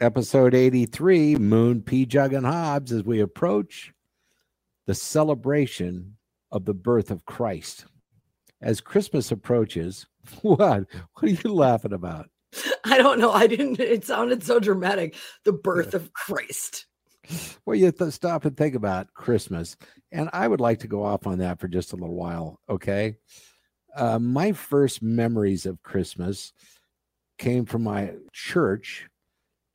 episode 83 Moon, P. Jug, and Hobbs as we approach the celebration of the birth of Christ. As Christmas approaches, what? What are you laughing about? I don't know. I didn't, it sounded so dramatic. The birth of Christ. Well, you have to stop and think about Christmas. And I would like to go off on that for just a little while. Okay. Uh, my first memories of Christmas came from my church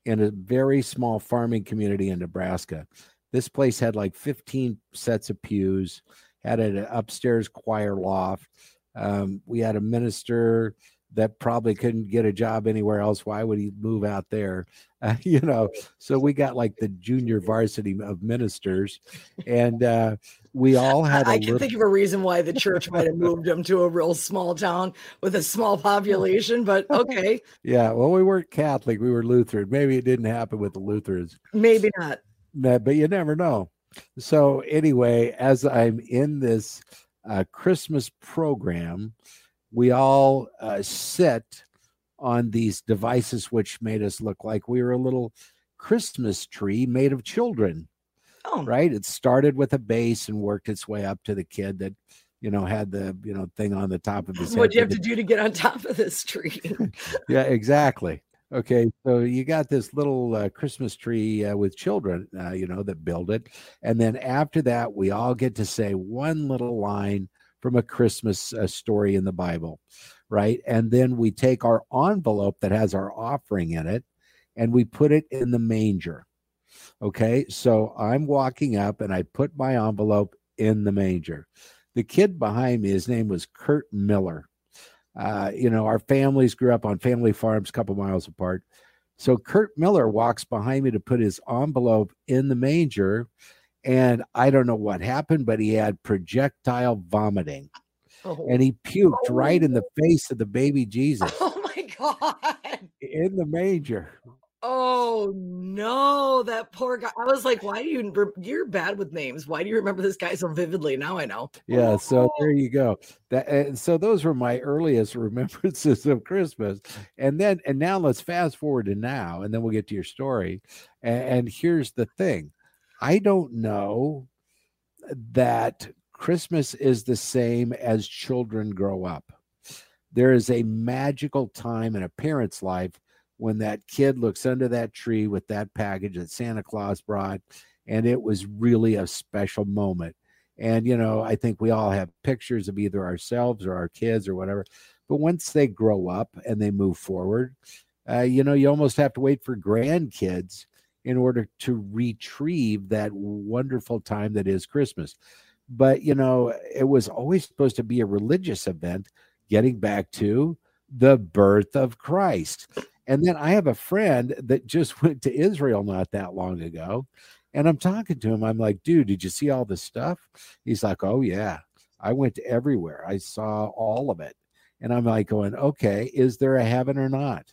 in a very small farming community in Nebraska. This place had like 15 sets of pews, had an upstairs choir loft. Um, we had a minister that probably couldn't get a job anywhere else. Why would he move out there? Uh, you know, so we got like the junior varsity of ministers, and uh, we all had. I can little... think of a reason why the church might have moved them to a real small town with a small population, but okay. Yeah, well, we weren't Catholic; we were Lutheran. Maybe it didn't happen with the Lutherans. Maybe not. But you never know. So anyway, as I'm in this uh, Christmas program we all uh, sit on these devices which made us look like we were a little Christmas tree made of children. Oh. Right. It started with a base and worked its way up to the kid that, you know, had the, you know, thing on the top of his What do you have to do to get on top of this tree? yeah, exactly. Okay, so you got this little uh, Christmas tree uh, with children, uh, you know, that build it, and then after that, we all get to say one little line from a Christmas uh, story in the Bible, right? And then we take our envelope that has our offering in it and we put it in the manger. Okay, so I'm walking up and I put my envelope in the manger. The kid behind me, his name was Kurt Miller. Uh, you know, our families grew up on family farms a couple miles apart. So Kurt Miller walks behind me to put his envelope in the manger and I don't know what happened, but he had projectile vomiting. Oh. And he puked oh. right in the face of the baby Jesus. Oh my God. In the manger. Oh no, that poor guy. I was like, why do you you're bad with names? Why do you remember this guy so vividly? Now I know. Yeah, so there oh. you go. That and so those were my earliest remembrances of Christmas. And then and now let's fast forward to now, and then we'll get to your story. and, and here's the thing I don't know that Christmas is the same as children grow up. There is a magical time in a parent's life when that kid looks under that tree with that package that Santa Claus brought, and it was really a special moment. And, you know, I think we all have pictures of either ourselves or our kids or whatever. But once they grow up and they move forward, uh, you know, you almost have to wait for grandkids in order to retrieve that wonderful time that is Christmas. But, you know, it was always supposed to be a religious event, getting back to the birth of Christ. And then I have a friend that just went to Israel not that long ago. And I'm talking to him. I'm like, dude, did you see all this stuff? He's like, oh, yeah. I went everywhere. I saw all of it. And I'm like, going, okay, is there a heaven or not?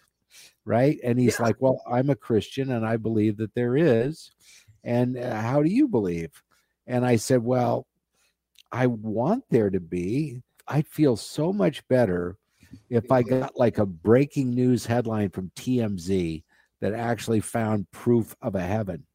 Right? And he's yeah. like, Well, I'm a Christian and I believe that there is. And uh, how do you believe? And I said, Well, I want there to be. I'd feel so much better if I got like a breaking news headline from TMZ that actually found proof of a heaven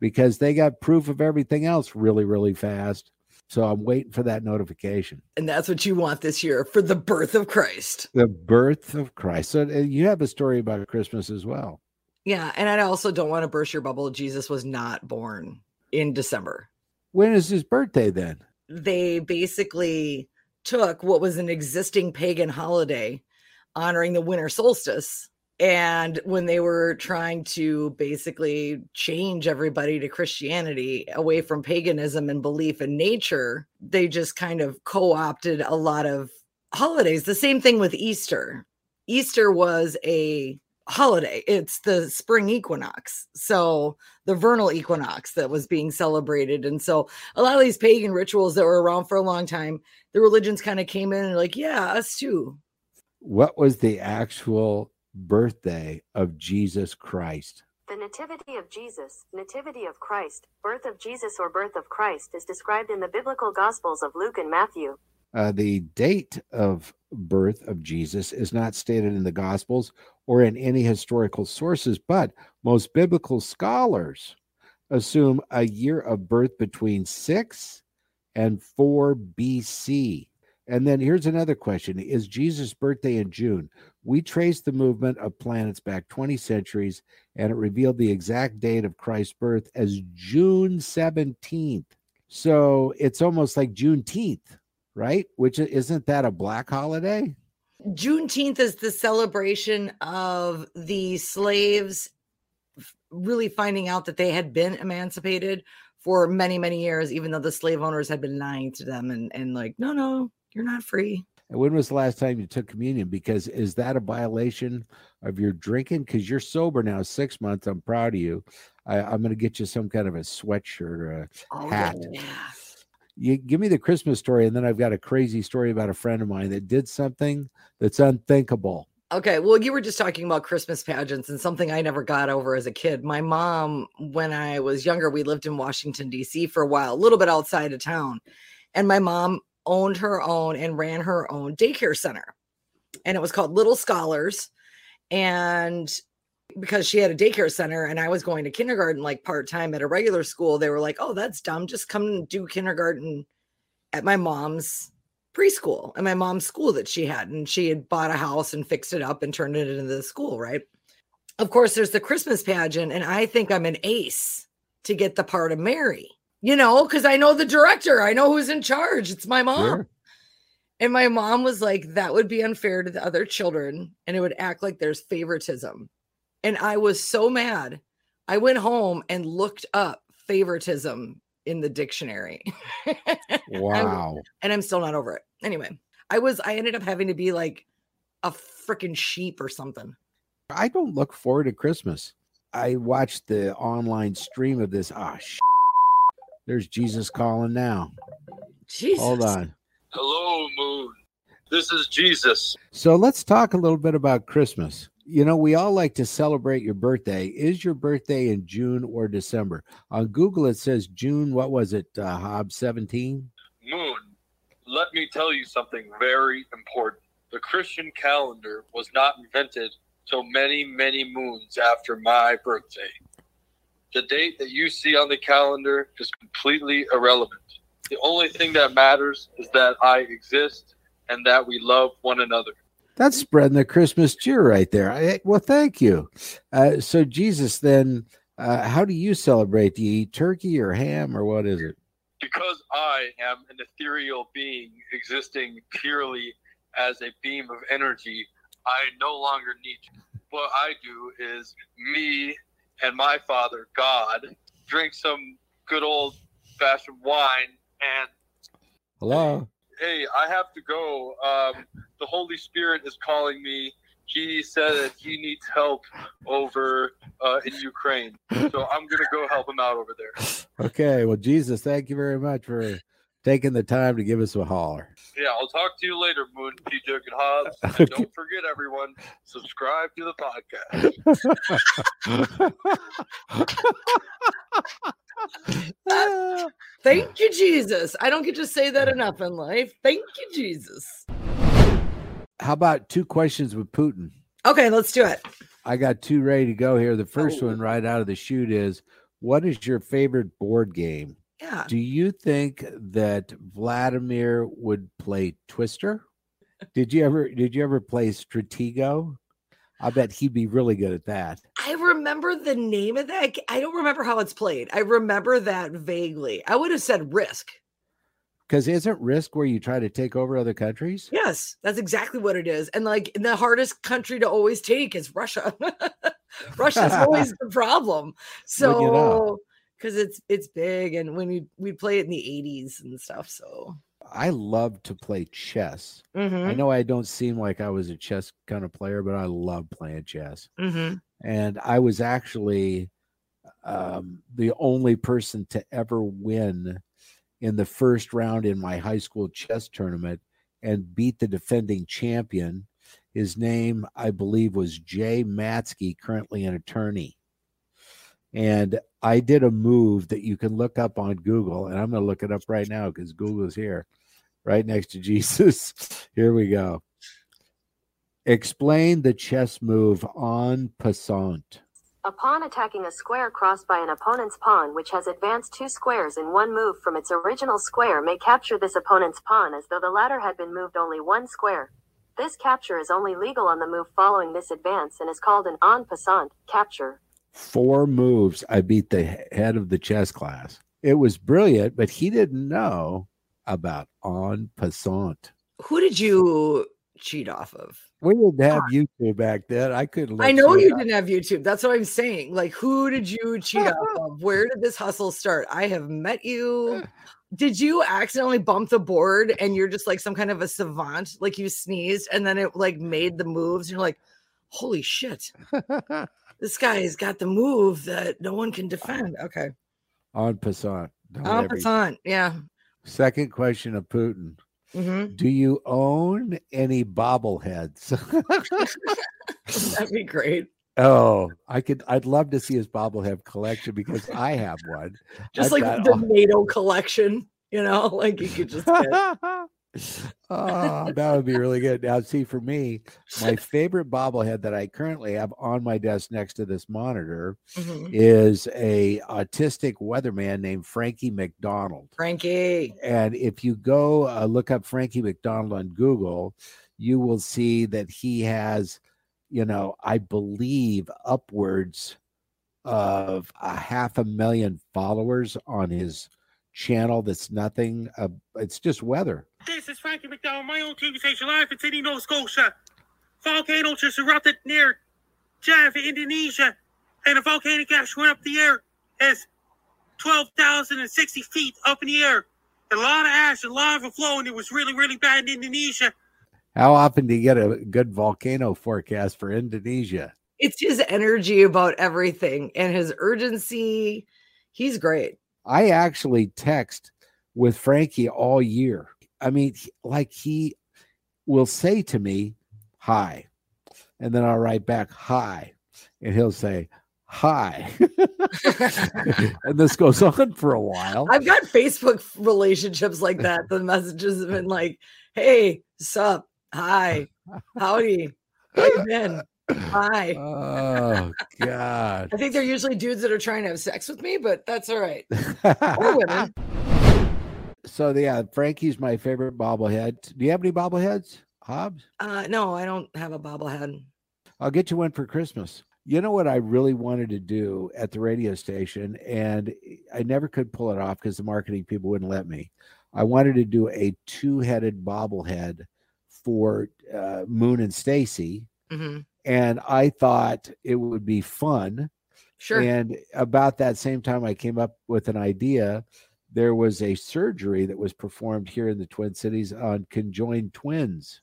because they got proof of everything else really, really fast. So I'm waiting for that notification. And that's what you want this year for the birth of Christ. The birth of Christ. So uh, you have a story about Christmas as well. Yeah, and I also don't want to burst your bubble. Jesus was not born in December. When is his birthday then? They basically took what was an existing pagan holiday honoring the winter solstice and when they were trying to basically change everybody to Christianity away from paganism and belief in nature, they just kind of co opted a lot of holidays. The same thing with Easter. Easter was a holiday, it's the spring equinox. So, the vernal equinox that was being celebrated. And so, a lot of these pagan rituals that were around for a long time, the religions kind of came in and like, yeah, us too. What was the actual birthday of Jesus Christ. The Nativity of Jesus, Nativity of Christ, birth of Jesus or birth of Christ is described in the biblical Gospels of Luke and Matthew. Uh, the date of birth of Jesus is not stated in the Gospels or in any historical sources, but most biblical scholars assume a year of birth between 6 and 4 BC. And then here's another question Is Jesus' birthday in June? We traced the movement of planets back 20 centuries, and it revealed the exact date of Christ's birth as June 17th. So it's almost like Juneteenth, right? Which isn't that a black holiday? Juneteenth is the celebration of the slaves really finding out that they had been emancipated for many, many years, even though the slave owners had been lying to them and, and like, no, no, you're not free. And when was the last time you took communion? Because is that a violation of your drinking? Because you're sober now, six months. I'm proud of you. I, am going to get you some kind of a sweatshirt or a oh, hat. Yeah. You give me the Christmas story, and then I've got a crazy story about a friend of mine that did something that's unthinkable. Okay, well, you were just talking about Christmas pageants and something I never got over as a kid. My mom, when I was younger, we lived in Washington, D.C. for a while, a little bit outside of town. And my mom owned her own and ran her own daycare center. And it was called Little Scholars. And because she had a daycare center and I was going to kindergarten like part time at a regular school, they were like, oh, that's dumb. Just come and do kindergarten at my mom's preschool and my mom's school that she had. And she had bought a house and fixed it up and turned it into the school, right? Of course, there's the Christmas pageant, and I think I'm an ace to get the part of Mary you know, because I know the director, I know who's in charge. It's my mom. Sure. And my mom was like, that would be unfair to the other children, and it would act like there's favoritism. And I was so mad. I went home and looked up favoritism in the dictionary. wow. and I'm still not over it. Anyway, I was, I ended up having to be like a freaking sheep or something. I don't look forward to Christmas. I watched the online stream of this. Ah, oh, there's Jesus calling now. Jesus. Hold on. Hello, Moon. This is Jesus. So let's talk a little bit about Christmas. You know, we all like to celebrate your birthday. Is your birthday in June or December? On Google, it says June. What was it, uh, Hob 17? Moon, let me tell you something very important. The Christian calendar was not invented till many, many moons after my birthday the date that you see on the calendar is completely irrelevant. The only thing that matters is that I exist and that we love one another. That's spreading the Christmas cheer right there. I, well, thank you. Uh, so, Jesus, then, uh, how do you celebrate? Do you eat turkey or ham or what is it? Because I am an ethereal being existing purely as a beam of energy, I no longer need you. What I do is me and my father, God, drink some good old fashioned wine and hello. Hey, I have to go. Um, the Holy Spirit is calling me. He said that he needs help over uh, in Ukraine, so I'm gonna go help him out over there. Okay. Well, Jesus, thank you very much for taking the time to give us a holler. Yeah, I'll talk to you later, Moon P. Jug and Hobbs. Okay. Don't forget, everyone, subscribe to the podcast. Thank you, Jesus. I don't get to say that enough in life. Thank you, Jesus. How about two questions with Putin? Okay, let's do it. I got two ready to go here. The first oh. one right out of the chute is what is your favorite board game? Yeah. Do you think that Vladimir would play Twister? did you ever did you ever play Stratego? I bet he'd be really good at that. I remember the name of that. I don't remember how it's played. I remember that vaguely. I would have said Risk. Because isn't Risk where you try to take over other countries? Yes, that's exactly what it is. And like the hardest country to always take is Russia. Russia's always the problem. So. Because it's it's big and when we we play it in the 80s and stuff. So I love to play chess. Mhm, I know I don't seem like I was a chess kind of player, but I love playing chess. mhm. And I was actually um, the only person to ever win in the first round in my high school chess tournament and beat the defending champion. His name, I believe, was Jay Matsky, currently an attorney. And I did a move that you can look up on Google, and I'm going to look it up right now because Google's here, right next to Jesus. Here we go. Explain the chess move en passant. A pawn attacking a square crossed by an opponent's pawn which has advanced two squares in one move from its original square may capture this opponent's pawn as though the latter had been moved only one square. This capture is only legal on the move following this advance and is called an en passant capture. Four moves, I beat the head of the chess class. It was brilliant, but he didn't know about en passant. Who did you cheat off of? We didn't have YouTube back then. I couldn't. I know you didn't have YouTube. That's what I'm saying. Like, who did you cheat off of? Where did this hustle start? I have met you. Did you accidentally bump the board and you're just like some kind of a savant? Like you sneezed and then it like made the moves. And you're like, holy shit, this guy's got the move that no one can defend. Okay. en passant. En passant. Yeah. Second question of Putin. hmm Do you own any bobbleheads? That'd be great. oh, I could. I'd love to see his bobblehead collection because I have one. Just I've like the all- NATO collection, you know, like you could just get. oh, that would be really good. Now, see, for me, my favorite bobblehead that I currently have on my desk next to this monitor Mhm. is a autistic weatherman named Frankie McDonald. Frankie. And if you go uh, look up Frankie McDonald on Google, you will see that he has, you know, I believe upwards of a half a million followers on his channel. That's nothing. Uh, it's just weather. This is Frankie McDonald, my own TV station live in Sydney, Nova Scotia. Volcano just erupted near Java, Indonesia, and a volcanic ash went up the air as 12,060 feet up in the air. A lot of ash and lava flowing. It was really, really bad in Indonesia. How often do you get a good volcano forecast for Indonesia? It's his energy about everything and his urgency. He's great. I actually text with Frankie all year. I mean, like he will say to me, hi. And then I'll write back, hi. And he'll say, hi. and this goes on for a while. I've got Facebook relationships like that. The messages have been like, hey, sup? Hi. Howdy. How you been? Hi. Oh, God. I think they're usually dudes that are trying to have sex with me, but that's all right. Or women. so, yeah, Frankie's my favorite bobblehead. Do you have any bobbleheads, Hobbs? Uh, no, I don't have a bobblehead. I'll get you one for Christmas. You know what I really wanted to do at the radio station, and I never could pull it off because the marketing people wouldn't let me. I wanted to do a two-headed bobblehead for uh, Moon and Stacy, hmm and I thought it would be fun. Sure. And about that same time, I came up with an idea. There was a surgery that was performed here in the Twin Cities on conjoined twins.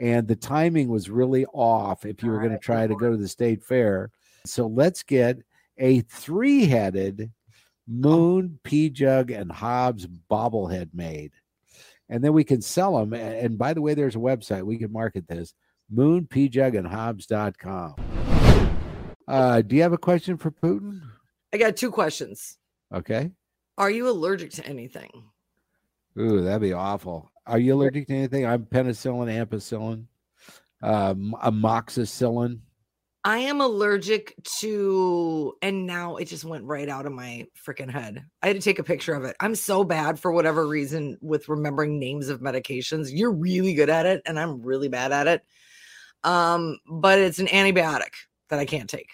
And the timing was really off if you were going to try to go to the state fair. So let's get a three headed Moon, P Jug, and Hobbs bobblehead made. And then we can sell them. And by the way, there's a website. We can market this moon, P Jug, and Hobbs.com. Uh, do you have a question for Putin? I got two questions. Okay. Are you allergic to anything? Ooh, that'd be awful. Are you allergic to anything? I'm penicillin, ampicillin, um, amoxicillin. I am allergic to, and now it just went right out of my freaking head. I had to take a picture of it. I'm so bad for whatever reason with remembering names of medications. You're really good at it, and I'm really bad at it. Um, but it's an antibiotic that I can't take.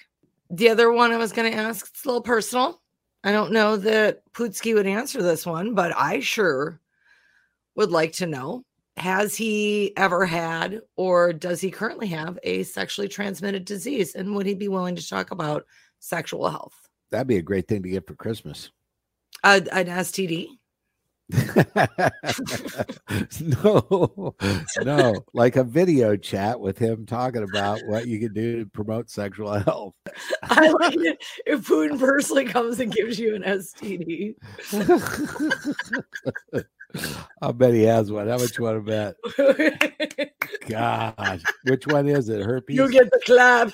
The other one I was going to ask, it's a little personal. I don't know that Putski would answer this one, but I sure would like to know has he ever had or does he currently have a sexually transmitted disease and would he be willing to talk about sexual health That'd be a great thing to get for Christmas. uh, an std no, no, like a video chat with him talking about what you can do to promote sexual health. i like it if putin personally comes and gives you an std I bet he has one. How much you want to bet? God, which one is it? Herpes. you get the clap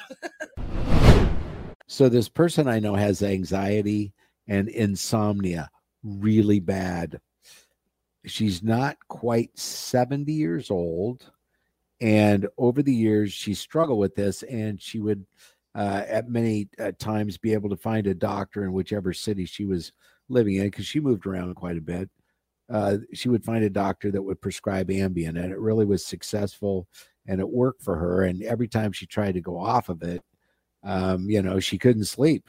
So this person I know has anxiety and insomnia really bad. She's not quite 70 years old. And over the years, she struggled with this and she would uh, at many uh, times be able to find a doctor in whichever city she was living in because she moved around quite a bit. Uh, she would find a doctor that would prescribe Ambien and it really was successful and it worked for her. And every time she tried to go off of it, um, you know, she couldn't sleep.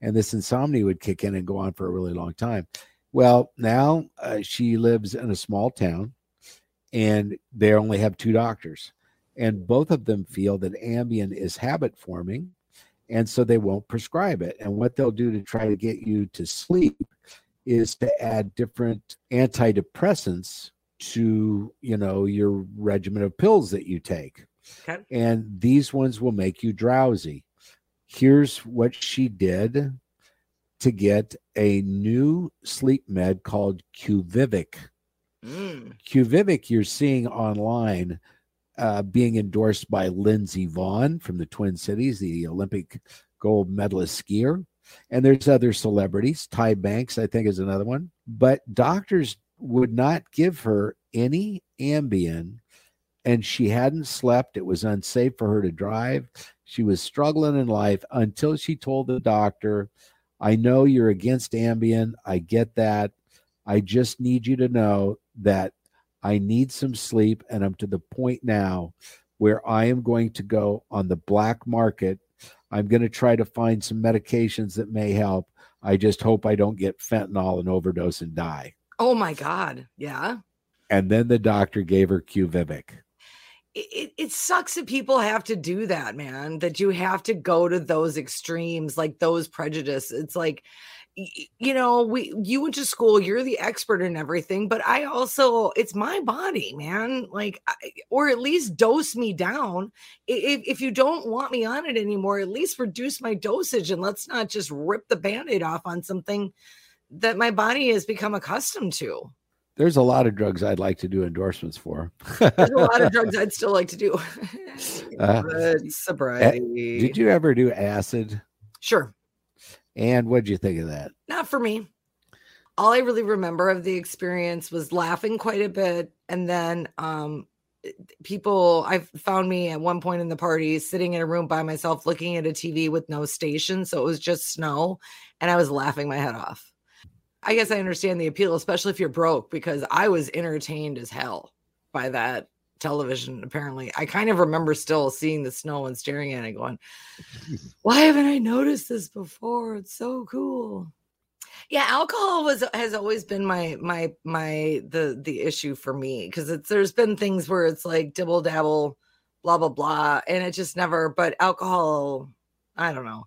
And this insomnia would kick in and go on for a really long time. Well, now uh, she lives in a small town and they only have two doctors. And both of them feel that Ambien is habit forming. And so they won't prescribe it. And what they'll do to try to get you to sleep is to add different antidepressants to, you know, your regimen of pills that you take. Okay. And these ones will make you drowsy here's what she did to get a new sleep med called Quviviq. Mm. Quviviq you're seeing online uh, being endorsed by Lindsey Vonn from the Twin Cities, the Olympic gold medalist skier. And there's other celebrities. Ty Banks, I think, is another one. But doctors would not give her any Ambien, and she hadn't slept. It was unsafe for her to drive. She was struggling in life until she told the doctor, I know you're against Ambien. I get that. I just need you to know that I need some sleep. And I'm to the point now where I am going to go on the black market. I'm going to try to find some medications that may help. I just hope I don't get fentanyl and overdose and die. Oh my God. Yeah. And then the doctor gave her Quviviq. It, it, sucks that people have to do that, man, that you have to go to those extremes, like those prejudice. It's like, you know, we you went to school, you're the expert in everything, but I also it's my body, man. Like, or at least dose me down. If if you don't want me on it anymore, at least reduce my dosage and let's not just rip the band-aid off on something that my body has become accustomed to. There's a lot of drugs I'd like to do endorsements for. There's a lot of drugs I'd still like to do. Uh, sobriety. Did you ever do acid? Sure. And what'd you think of that? Not for me. All I really remember of the experience was laughing quite a bit. And then um people I found me at one point in the party sitting in a room by myself looking at a TV with no station. So it was just snow. And I was laughing my head off. I guess I understand the appeal, especially if you're broke, because I was entertained as hell by that television. Apparently, I kind of remember still seeing the snow and staring at it, going, "Why haven't I noticed this before? It's so cool." Yeah, alcohol was has always been my my my the the issue for me because it's there's been things where it's like dibble dabble, blah blah blah, and it just never. But alcohol, I don't know.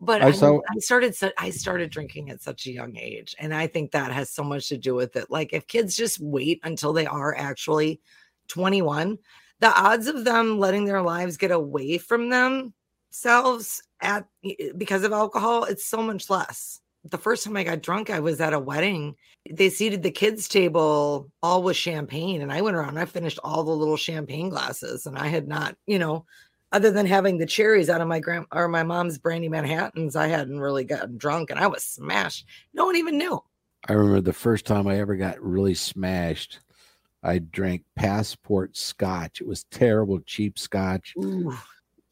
But I I, saw- I started I started drinking at such a young age, and I think that has so much to do with it. Like if kids just wait until they are actually 21, the odds of them letting their lives get away from themselves at because of alcohol, it's so much less. The first time I got drunk, I was at a wedding. They seated the kids' table all with champagne, and I went around. I finished all the little champagne glasses, and I had not, you know, other than having the cherries out of my grand or my mom's brandy Manhattans, I hadn't really gotten drunk, and I was smashed. No one even knew. I remember the first time I ever got really smashed. I drank passport scotch. It was terrible, cheap scotch. Ooh.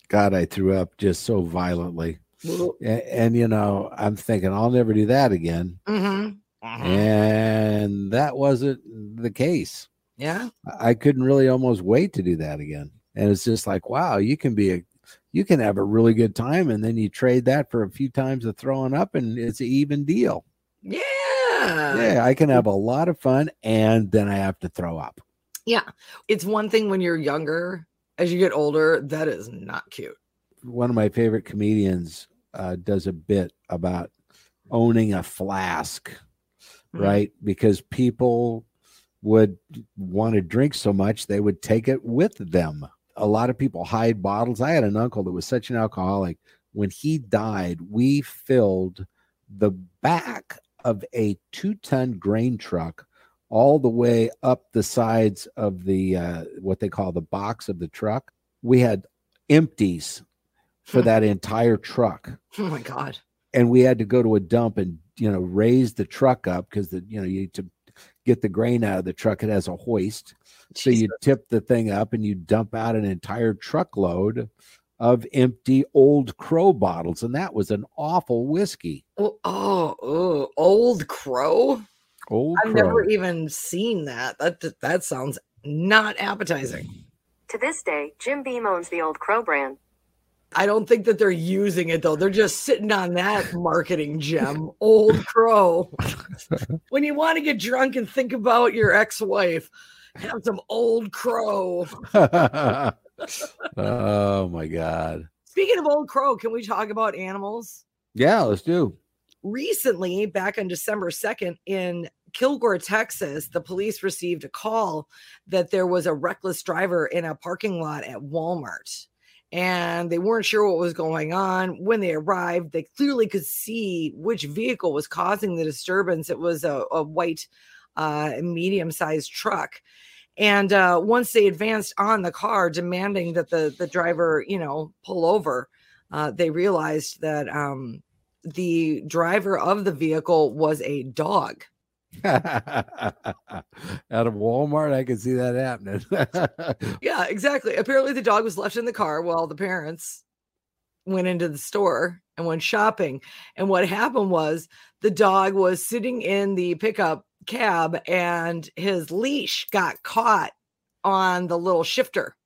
God, I threw up just so violently. Mhm. A- And, you know, I'm thinking I'll never do that again. Mhm. And that wasn't the case. Yeah. I I couldn't really almost wait to do that again. And it's just like wow you can be a you can have a really good time and then you trade that for a few times of throwing up and it's an even deal Yeah. yeah i can have a lot of fun and then i have to throw up Yeah. It's one thing when you're younger. As you get older, that is not cute. one of my favorite comedians uh, does a bit about owning a flask Mhm. right because people would want to drink so much they would take it with them a lot of people hide bottles i had an uncle that was such an alcoholic when he died we filled the back of a two-ton grain truck all the way up the sides of the uh, what they call the box of the truck we had empties for Hmm. that entire truck Oh my God. and we had to go to a dump and you know raise the truck up because the you know you need to get the grain out of the truck it has a hoist so you tip the thing up and you dump out an entire truckload of empty old crow bottles and that was an awful whiskey Oh, oh, oh, old crow. old I've crow never even seen that. That that sounds not appetizing. To this day, Jim Beam owns the Old Crow brand. I don't think that they're using it though. They're just sitting on that marketing gem, old crow. when you want to get drunk and think about your ex-wife, have some old crow. oh my god Speaking of old crow, can we talk about animals? yeah let's do recently, back on December 2nd, in Kilgore, Texas, the police received a call that there was a reckless driver in a parking lot at Walmart. And they weren't sure what was going on. When they arrived, they clearly could see which vehicle was causing the disturbance. It was a, a white, uh, medium sized truck. And uh, once they advanced on the car, demanding that the, the driver, you know, pull over, uh, they realized that um, the driver of the vehicle was a dog. out of walmart i can see that happening Yeah, exactly. Apparently, the dog was left in the car while the parents went into the store and went shopping. And what happened was the dog was sitting in the pickup cab and his leash got caught on the little shifter.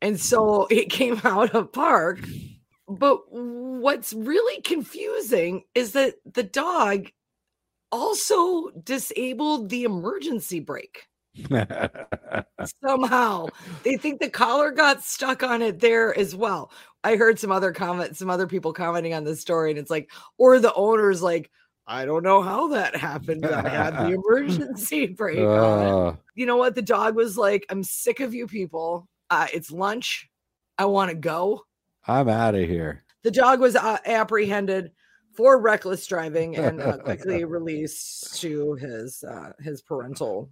And so it came out of park. But what's really confusing is that the dog also disabled the emergency brake. Somehow. They think the collar got stuck on it there as well. I heard some other comments some other people commenting on this story and it's like or the owner's like i don't know how that happened i had the emergency brake on Uh, you know what? The dog was like i'm sick of you people. Uh, it's lunch. I want to go. I'm out of here. The dog was uh, apprehended for reckless driving and uh, quickly released to his uh, his parental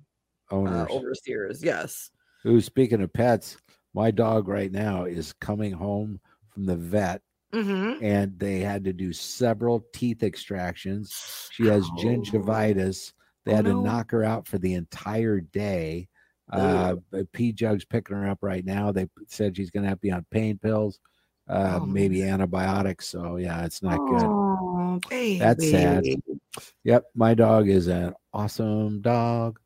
uh, overseers yes Ooh, speaking of pets, my dog right now is coming home from the vet hmm and they had to do several teeth extractions. She has Ow. gingivitis. They Oh, had to no. knock her out for the entire day. Uh, P Jug's picking her up right now. They said she's going to have to be on pain pills, uh, Oh, maybe antibiotics. So, yeah, it's not good. Oh, baby. That's sad. Yep, my dog is an awesome dog.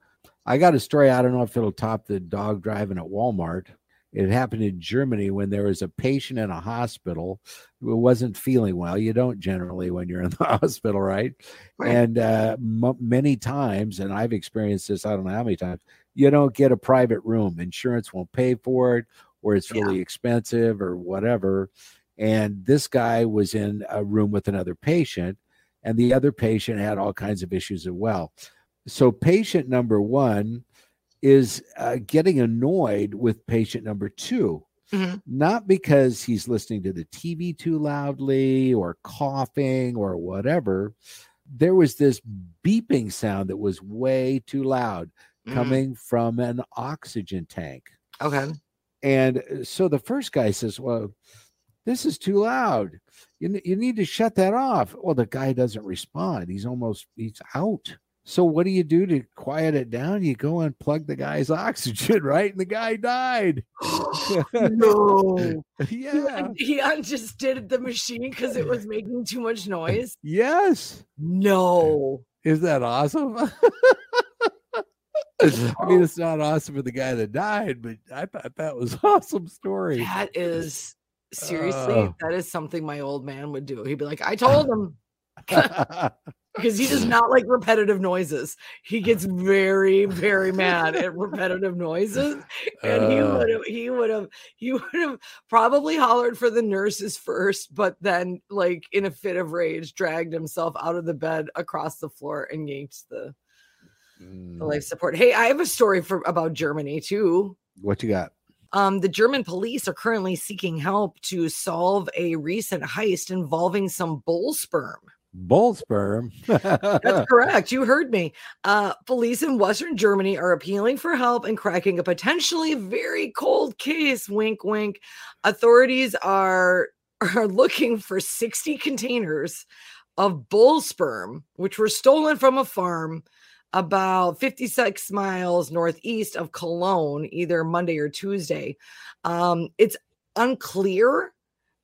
I got a story. I don't know if it'll top the dog driving at Walmart. It happened in Germany when there was a patient in a hospital who wasn't feeling well. You don't generally when you're in the hospital, right? Right. And uh, m- many times, and I've experienced this, I don't know how many times, you don't get a private room. Insurance won't pay for it, or it's Yeah. really expensive, or whatever. And this guy was in a room with another patient, and the other patient had all kinds of issues as well. So, patient number one is uh, getting annoyed with patient number 2 Mhm. not because he's listening to the TV too loudly or coughing or whatever. There was this beeping sound that was way too loud Mhm. coming from an oxygen tank. Okay. And uh, so the first guy says, Well, this is too loud. You, you need to shut that off. Well, the guy doesn't respond. He's almost, he's out. So what do you do to quiet it down? You go and plug the guy's oxygen, right? And the guy died. no. yeah. He un- just did the machine because it was making too much noise. Yes. No. Is that awesome? I mean, oh. it's not awesome for the guy that died, but I thought that was awesome story. That is seriously, Oh. that is something my old man would do. He'd be like, I told him because he does not like repetitive noises. He gets very, very mad at repetitive noises. And he Uh. would have, he would have, he would have probably hollered for the nurses first, but then, like in a fit of rage, dragged himself out of the bed across the floor and yanked the, the Mm, life support. Hey, I have a story for about Germany too. what you got? Um, the German police are currently seeking help to solve a recent heist involving some bull sperm. Bull sperm. That's correct. You heard me. Uh, police in Western Germany are appealing for help in cracking a potentially very cold case. Wink, wink. Authorities are are looking for 60 containers of bull sperm, which were stolen from a farm about 56 miles northeast of Cologne, either Monday or Tuesday. Um, it's unclear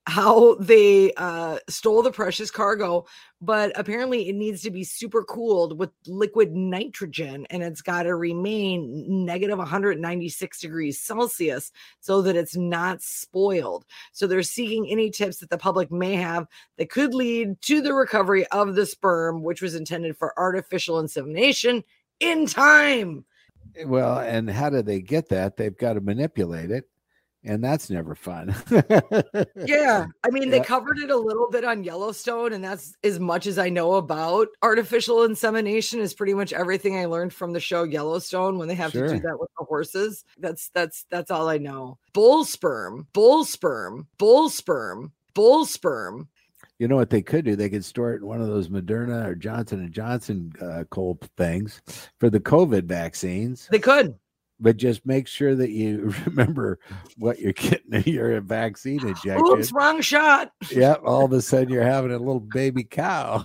how they uh, stole the precious cargo, but apparently it needs to be super cooled with liquid nitrogen and it's got to remain negative 196 degrees Celsius so that it's not spoiled. So they're seeking any tips that the public may have that could lead to the recovery of the sperm, which was intended for artificial insemination in time. well, and how do they get that? They've got to manipulate it, and that's never fun. Yeah. I mean, they covered it a little bit on Yellowstone, and that's as much as I know about artificial insemination is pretty much everything I learned from the show Yellowstone when they have to do that with the horses. That's that's that's all I know. Bull sperm, bull sperm, bull sperm, bull sperm. You know what they could do? They could store it in one of those Moderna or Johnson and Johnson uh, cold things for the COVID vaccines. They could. But just make sure that you remember what you're getting in your vaccine injection. Oops, wrong shot. Yep. All of a sudden, you're having a little baby cow,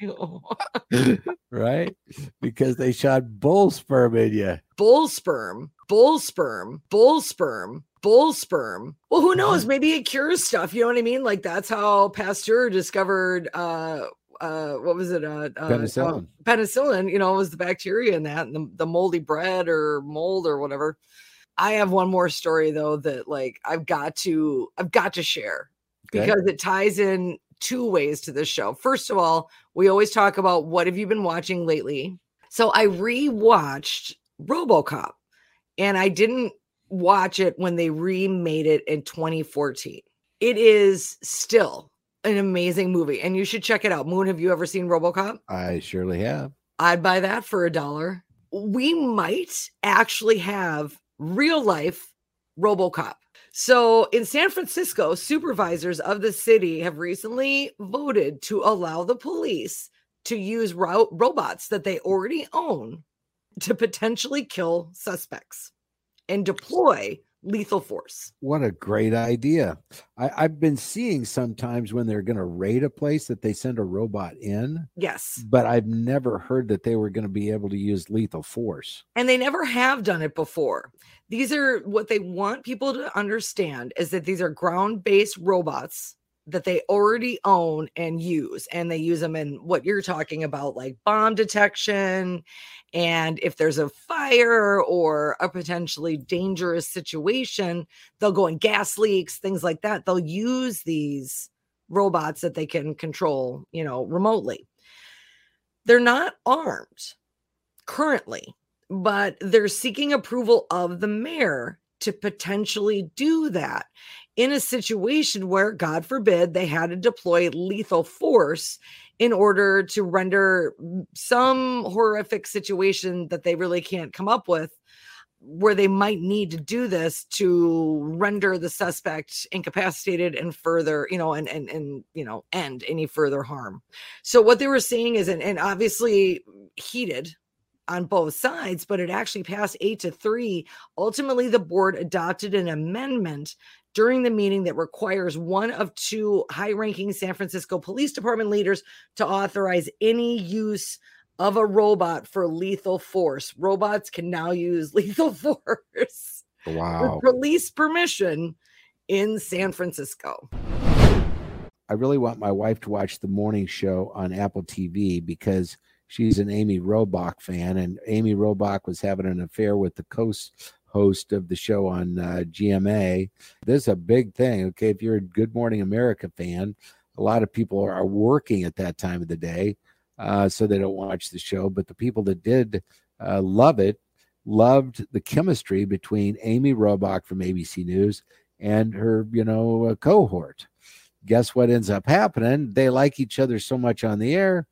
right? Because they shot bull sperm in you. bull sperm, bull sperm, bull sperm, bull sperm. Well, who knows? Maybe it cures stuff. You know what I mean? Like that's how Pasteur discovered uh uh what was it? Uh, uh Penicillin. uh, penicillin, you know, it was the bacteria in that and the, the moldy bread or mold or whatever. I have one more story though that like I've got to I've got to share Okay. because it ties in two ways to this show. First of all, we always talk about what have you been watching lately? So I rewatched RoboCop and I didn't watch it when they remade it in 2014. It is still an amazing movie and you should check it out. Moon, have you ever seen RoboCop? I surely have. I'd buy that for a dollar. We might actually have real life RoboCop. So in San Francisco, supervisors of the city have recently voted to allow the police to use ro- robots that they already own to potentially kill suspects and deploy lethal force. What a great idea. I, I've been seeing sometimes when they're going to raid a place that they send a robot in, Yes. but I've never heard that they were going to be able to use lethal force. and they never have done it before. These are what they want people to understand is that these are ground based robots that they already own and use. And they use them in what you're talking about, like bomb detection. And if there's a fire or a potentially dangerous situation, they'll go in gas leaks, things like that. They'll use these robots that they can control, you know, remotely. They're not armed currently but they're seeking approval of the mayor to potentially do that in a situation where, God forbid, they had to deploy lethal force in order to render some horrific situation that they really can't come up with where they might need to do this to render the suspect incapacitated and further you know and and and you know end any further harm so what they were saying is and, and obviously heated on both sides, but it actually passed eight to three. Ultimately, the board adopted an amendment during the meeting that requires one of two high ranking San Francisco Police Department leaders to authorize any use of a robot for lethal force. Robots can now use lethal force Wow. with police permission in San Francisco. I really want my wife to watch the morning show on Apple TV because she's an Amy Robach fan, and Amy Robach was having an affair with the coast host of the show on uh, GMA. This is a big thing. Okay, if you're a Good Morning America fan, a lot of people are, working at that time of the day, uh, so they don't watch the show. But the people that did uh, love it loved the chemistry between Amy Robach from ABC News and her, you know, uh, cohort. Guess what ends up happening? They like each other so much on the air,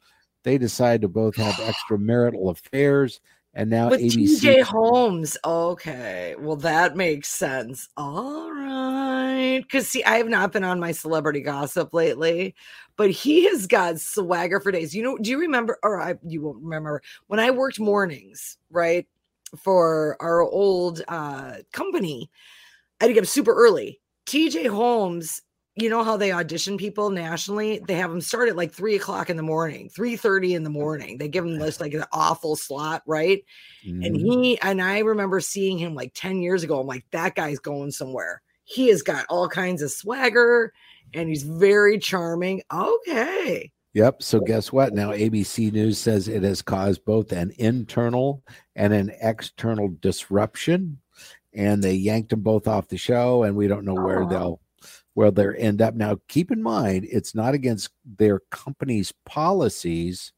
they decide to both have extramarital affairs. And now With ABC TJ Holmes. Okay. Well, that makes sense. All right. Because, see, I have not been on my celebrity gossip lately, but he has got swagger for days. You know, do you remember, or I, you won't remember, when I worked mornings, right, for our old uh, company, I had to get up super early. TJ Holmes you know how they audition people nationally? They have them start at like three o'clock in the morning, three thirty in the morning. They give them this like an awful slot, right? Mm-hmm. And he and I remember seeing him like ten years ago. I'm like, that guy's going somewhere. He has got all kinds of swagger, and he's very charming. Okay. Yep. So guess what? Now ABC News says it has caused both an internal and an external disruption, and they yanked them both off the show, and we don't know where they'll where they end up. Now, keep in mind, it's not against their company's policies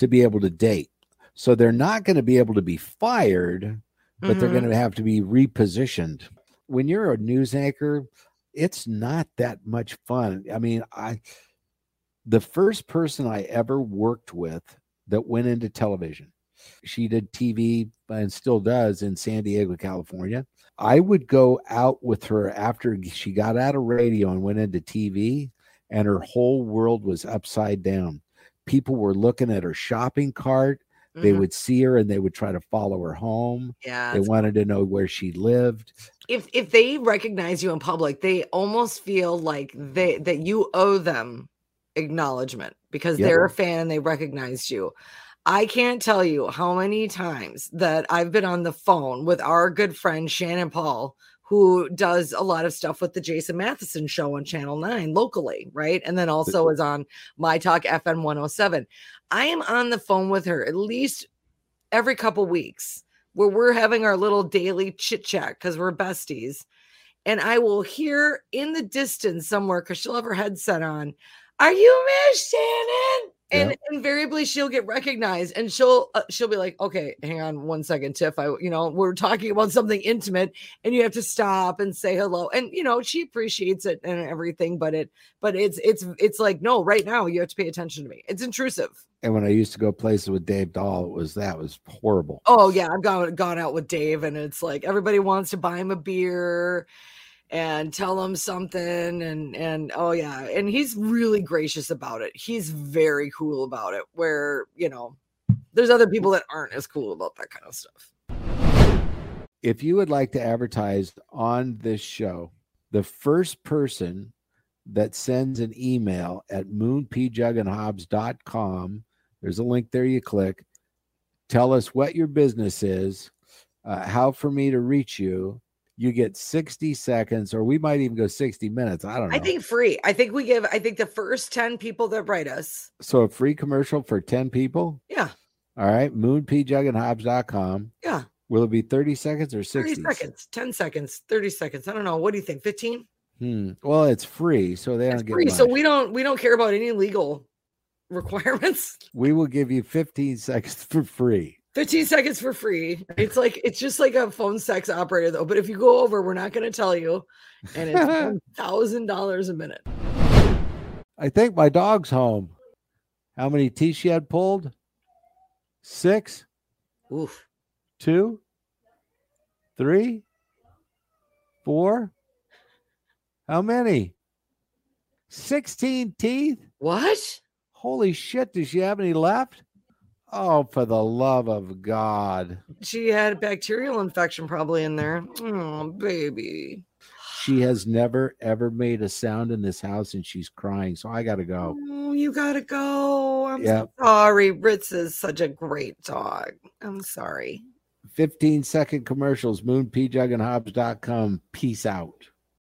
to be able to date. So they're not going to be able to be fired, but mm-hmm. they're going to have to be repositioned. When you're a news anchor, it's not that much fun. I mean, I the first person I ever worked with that went into television. She did TV and still does in San Diego, California. I would go out with her after she got out of radio and went into TV, and her whole world was upside down. People were looking at her shopping cart. Mm-hmm. They would see her and they would try to follow her home. Yeah. They wanted to know where she lived. If if they recognize you in public, they almost feel like they that you owe them acknowledgement because they're a fan and they recognized you. I can't tell you how many times that I've been on the phone with our good friend Shannon Paul, who does a lot of stuff with the Jason Matheson show on Channel 9 locally, right? And then also is on My Talk FM 107. I am on the phone with her at least every couple weeks where we're having our little daily chit chat because we're besties. And I will hear in the distance somewhere because she'll have her headset on, Are you Miss Shannon? And invariably she'll get recognized and she'll uh, she'll be like okay hang on one second tiff i you know we're talking about something intimate and you have to stop and say hello. And you know she appreciates it and everything but it but it's it's it's like no right now you have to pay attention to me. It's intrusive. And when i used to go places with dave dahl it was that was horrible. Oh yeah i've gone gone out with dave and it's like everybody wants to buy him a beer and tell him something and and oh yeah and he's really gracious about it. He's very cool about it where you know there's other people that aren't as cool about that kind of stuff. If you would like to advertise on this show the first person that sends an email at moonpjugandhobbs.com there's a link there you click. Tell us what your business is uh, how for me to reach you you get 60 seconds or we might even go 60 minutes i don't know. i think free. I think we give i think the first 10 people that write us. So a free commercial for 10 people? Yeah. All right moonpjugandhobbs.com yeah. Will it be 30 seconds or 60 30 seconds 10 seconds 30 seconds i don't know what do you think 15 hmm. well it's free so they it's don't get free, so we don't we don't care about any legal requirements. We will give you 15 seconds for free 15 seconds for free. It's like it's just like a phone sex operator though. But if you go over, we're not going to tell you, and it's thousand dollars a minute. I think my dog's home. How many teeth she had pulled? Six. Oof. Two. Three. Four. How many? Sixteen teeth. What? Holy shit! Does she have any left? Oh, for the love of God. She had a bacterial infection probably in there. Oh, baby. She has never ever made a sound in this house and she's crying. So I got to go. Oh, you got to go. I'm yep. sorry. Ritz is such a great dog. I'm sorry. 15 second commercials, moonpjugandhobbs.com. Peace out.